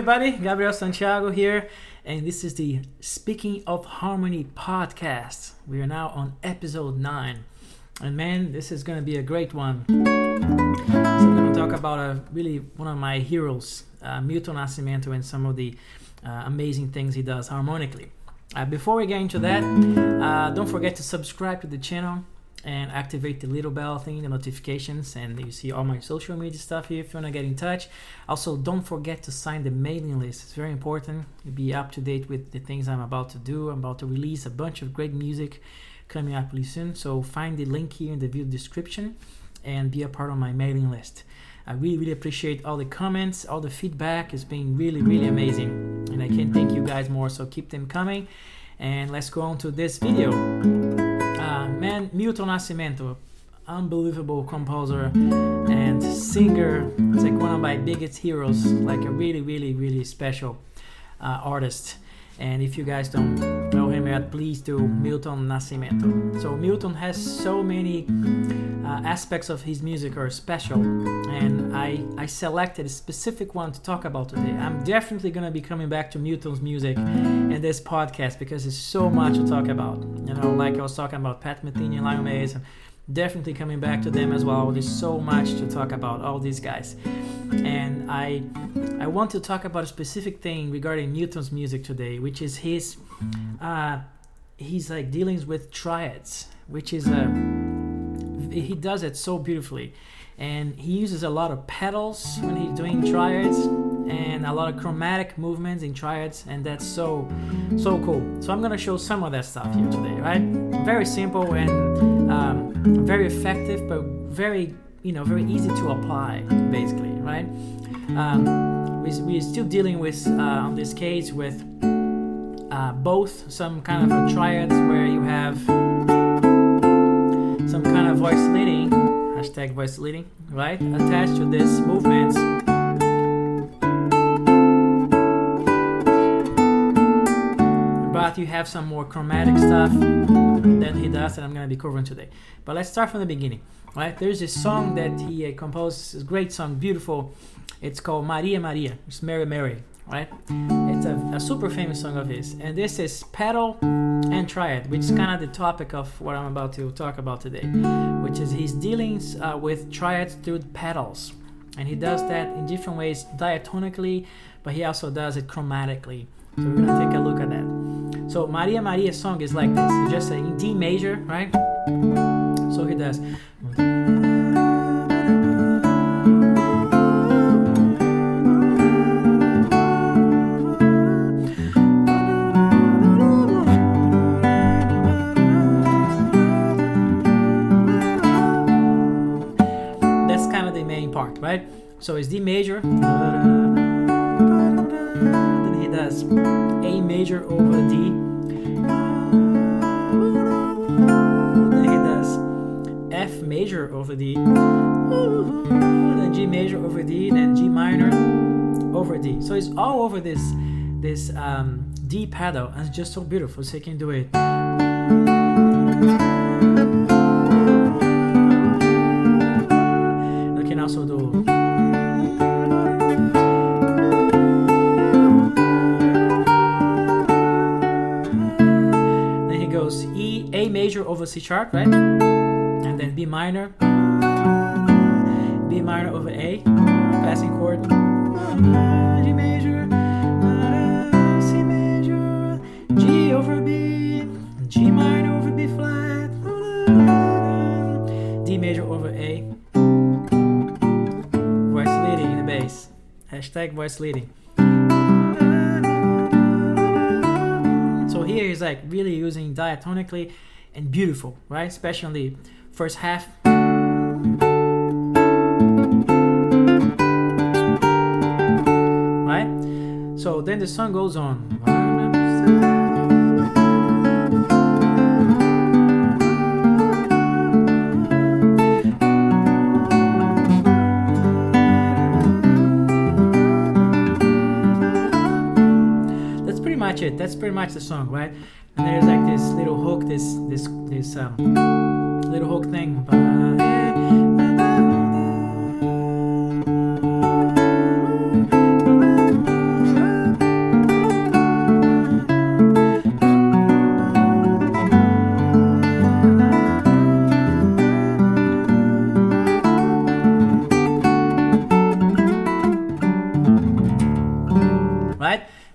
everybody? Gabriel Santiago here, and this is the Speaking of Harmony podcast. We are now on episode 9, and man, this is going to be a great one. So, I'm going to talk about a really one of my heroes, uh, Milton Nascimento, and some of the uh, amazing things he does harmonically. Uh, before we get into that, uh, don't forget to subscribe to the channel and activate the little bell thing, the notifications, and you see all my social media stuff here if you want to get in touch. Also, don't forget to sign the mailing list, it's very important. to be up to date with the things I'm about to do. I'm about to release a bunch of great music coming up really soon, so find the link here in the video description and be a part of my mailing list. I really, really appreciate all the comments, all the feedback. It's been really, really amazing. And I can't thank you guys more, so keep them coming. And let's go on to this video. Man, Milton Nascimento, unbelievable composer and singer. It's like one of my biggest heroes, like a really, really, really special uh, artist. And if you guys don't know him yet, please do Milton Nascimento. So Milton has so many uh, aspects of his music are special, and I I selected a specific one to talk about today. I'm definitely gonna be coming back to Milton's music in this podcast because there's so much to talk about. You know, like I was talking about Pat Metheny and Lyle Mays. And, definitely coming back to them as well. There's so much to talk about all these guys, and I I want to talk about a specific thing regarding Milton's music today, which is his uh, he's like dealings with triads, which is a he does it so beautifully, and he uses a lot of pedals when he's doing triads and a lot of chromatic movements in triads and that's so so cool. So i'm gonna show some of that stuff here today right? Very simple and um, very effective but very you know very easy to apply basically right? Um, we, we're still dealing with uh, on this case with uh, both some kind of a triads where you have some kind of voice leading hashtag voice leading right attached to this movements you have some more chromatic stuff that he does that I'm going to be covering today. But let's start from the beginning. Right? There's this song that he uh, composed, a great song, beautiful. It's called Maria Maria. It's Mary Mary. Right? It's a, a super famous song of his. And this is pedal and triad, which is kind of the topic of what I'm about to talk about today, which is his dealings uh, with triads through pedals. And he does that in different ways, diatonically, but he also does it chromatically. So we're gonna take a look at. So Maria Maria's song is like this. Just in D major, right? So he does. Major over D. Then G major over D. Then G minor over D. So it's all over this this um, D pedal, and it's just so beautiful. So you can do it. You can also do. Then he goes E, A major over C sharp, right? Then B minor, B minor over A, passing chord, G major, C major, G over B, G minor over B flat, D major over A, voice leading in the bass. Hashtag voice leading. So here he's like really using diatonically and beautiful, right? Especially first half. Right? So then the song goes on. That's pretty much it. That's pretty much the song, right? There's like this little hook, this this this um, little hook thing.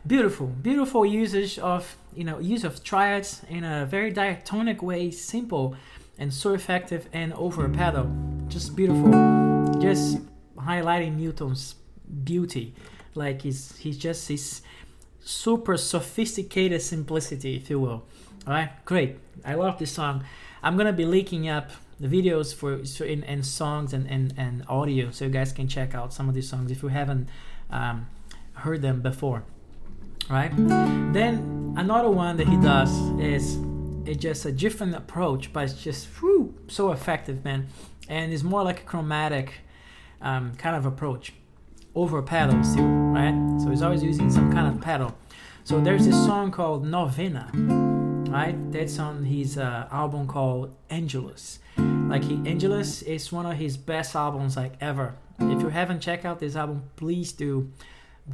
Beautiful, beautiful usage of you know use of triads in a very diatonic way, simple and so effective and over a pedal, just beautiful, just highlighting milton's beauty, like he's he's just his super sophisticated simplicity, if you will. All right, great. I love this song. I'm gonna be linking up the videos for in, and songs and, and, and audio so you guys can check out some of these songs if you haven't um, heard them before right? Then another one that he does is it's just a different approach but it's just whew, so effective man. And it's more like a chromatic um, kind of approach over pedals too right? So he's always using some kind of pedal. So there's this song called novena right? That's on his uh, album called angelus. Like he, Angelus is one of his best albums like ever. If you haven't checked out this album, please do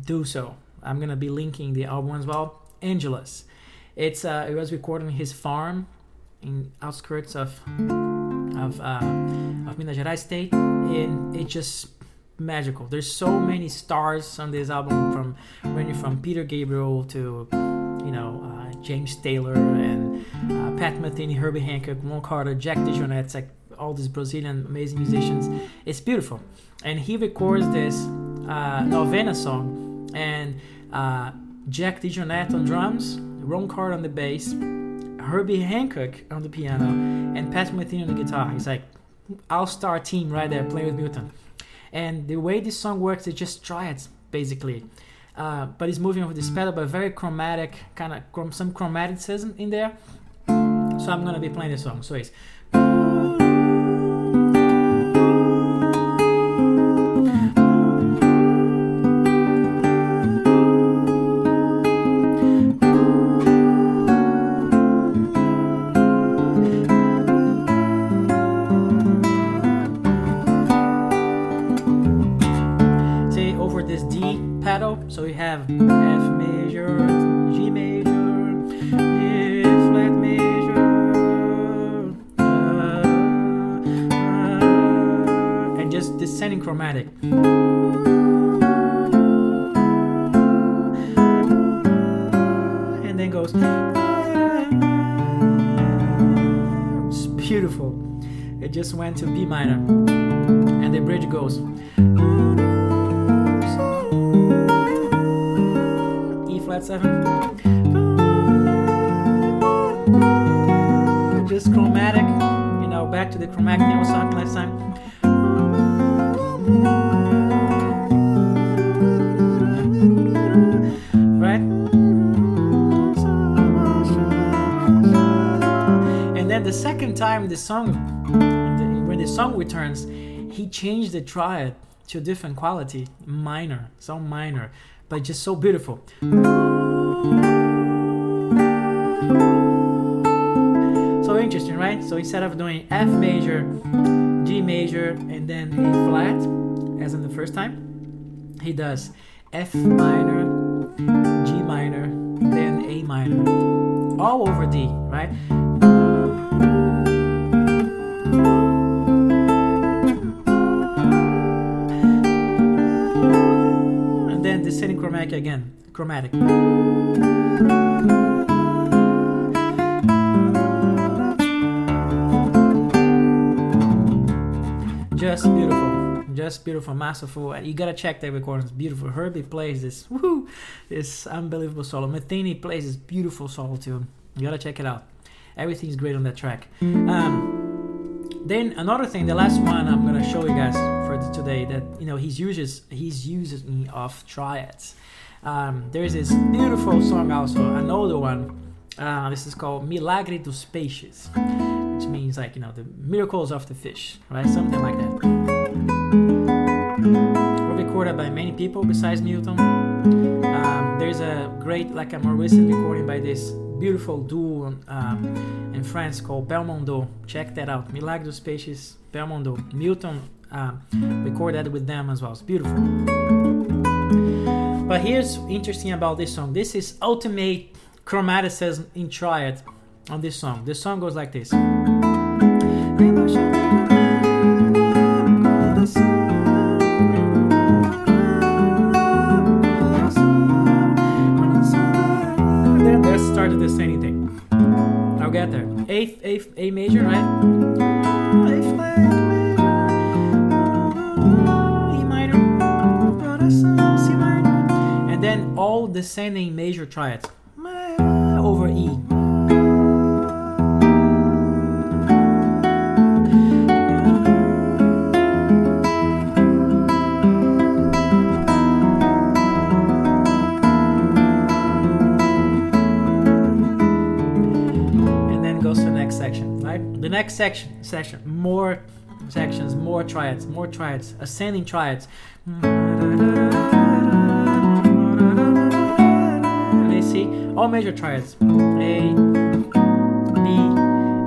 do so. I'm gonna be linking the album as well. Angelus. It's uh, it was recorded in his farm in outskirts of of uh, of Minas Gerais state, and it's just magical. There's so many stars on this album, from ranging from Peter Gabriel to you know uh, James Taylor and uh, Pat Metheny, Herbie Hancock, Ron Carter, Jack DeJohnette. Like all these Brazilian amazing musicians. It's beautiful. And he records this uh, novena song, and uh, Jack DeJohnette on drums, Ron Carter on the bass, Herbie Hancock on the piano, and Pat Metheny on the guitar. It's like all-star team right there playing with Milton. And the way this song works, it just triads basically. Uh, but it's moving with this pedal, but very chromatic, kind of some chromaticism in there. So I'm gonna be playing this song. So it's chromatic. And then goes. It's beautiful. It just went to B minor, and the bridge goes. E flat seven. Just chromatic, you know, back to the chromatic thing I was talking last time. Time the song, when the song returns, he changed the triad to a different quality, minor, so minor but just so beautiful. So interesting, right? So instead of doing F major, G major, and then A flat, as in the first time, he does F minor, G minor, then A minor, all over D, right? Descending chromatic again. Chromatic. Just beautiful. Just beautiful, masterful. And You gotta check that recording. It's beautiful. Herbie plays this woohoo, this unbelievable solo. Metheny plays this beautiful solo too. You gotta check it out. Everything's great on that track. Um, then another thing, the last one I'm gonna show you guys today that you know he's uses he's using of triads. Um, there's this beautiful song also, another one. Uh, this is called Milagre dos Peixes, which means like you know the miracles of the fish, right? Something like that. Recorded by many people besides Milton. Um, there's a great, like a more recent recording by this beautiful duo um, in France called Belmondo. Check that out. Milagre dos Peixes, Belmondo. Milton um, recorded with them as well. It's beautiful. But here's interesting about this song. This is ultimate chromaticism in triad on this song. This song goes like this. started the same thing. I'll get there. Eighth, eighth, A major, right? The next section, right? The next section, section, more sections, more triads, more triads, ascending triads. And mm. All major triads. A, B,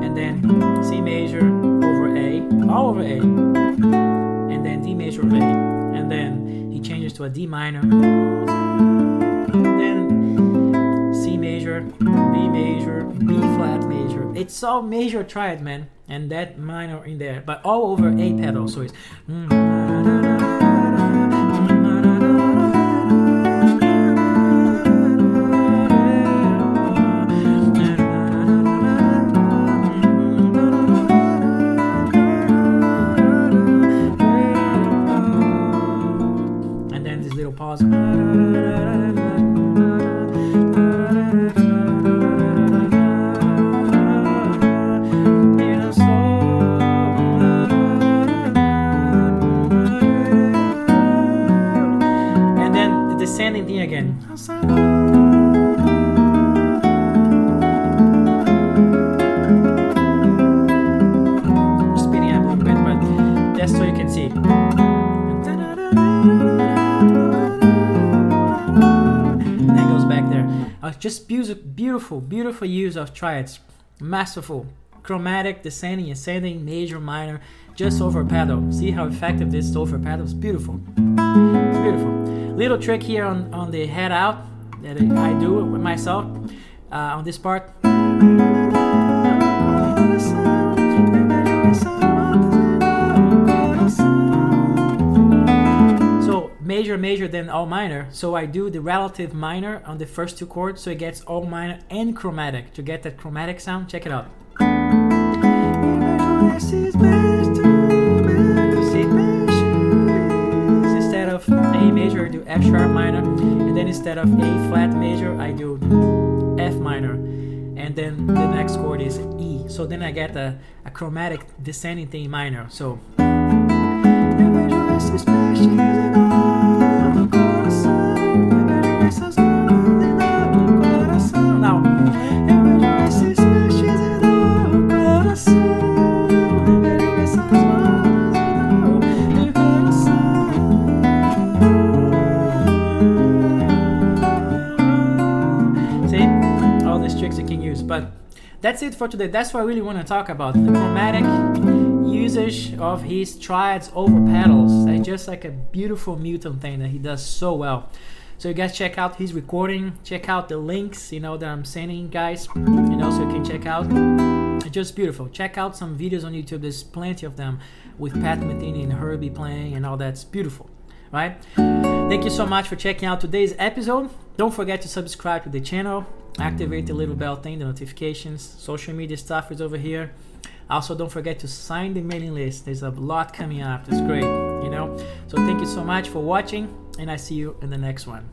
and then C major over A, all over A, and then D major over A, and then he changes to a D minor, then C major, B major, B flat major. It's all major triad, man, and that minor in there, but all over A pedal. So it's. And pause. Just beautiful, beautiful, use of triads. Masterful, chromatic, descending, ascending, major, minor, just over pedal. See how effective this over pedal is? Beautiful. It's beautiful. Little trick here on, on the head out that I do myself uh, on this part. Major, major, then all minor. So I do the relative minor on the first two chords, so it gets all minor and chromatic to get that chromatic sound. Check it out. Instead of A major, I do F sharp minor, and then instead of A flat major, I do F minor, and then the next chord is E. So then I get a, a chromatic descending thing minor. So. That's it for today. That's what I really want to talk about. The chromatic usage of his triads over pedals. It's just like a beautiful mutant thing that he does so well. So you guys check out his recording, check out the links, you know, that I'm sending guys, you know, so you can check out. It's just beautiful. Check out some videos on YouTube. There's plenty of them with Pat Metheny and Herbie playing and all that's beautiful, right? Thank you so much for checking out today's episode. Don't forget to subscribe to the channel, activate the mm. little bell thing, the notifications, social media stuff is over here. Also, don't forget to sign the mailing list. There's a lot coming up. That's great, you know. So thank you so much for watching, and I see you in the next one.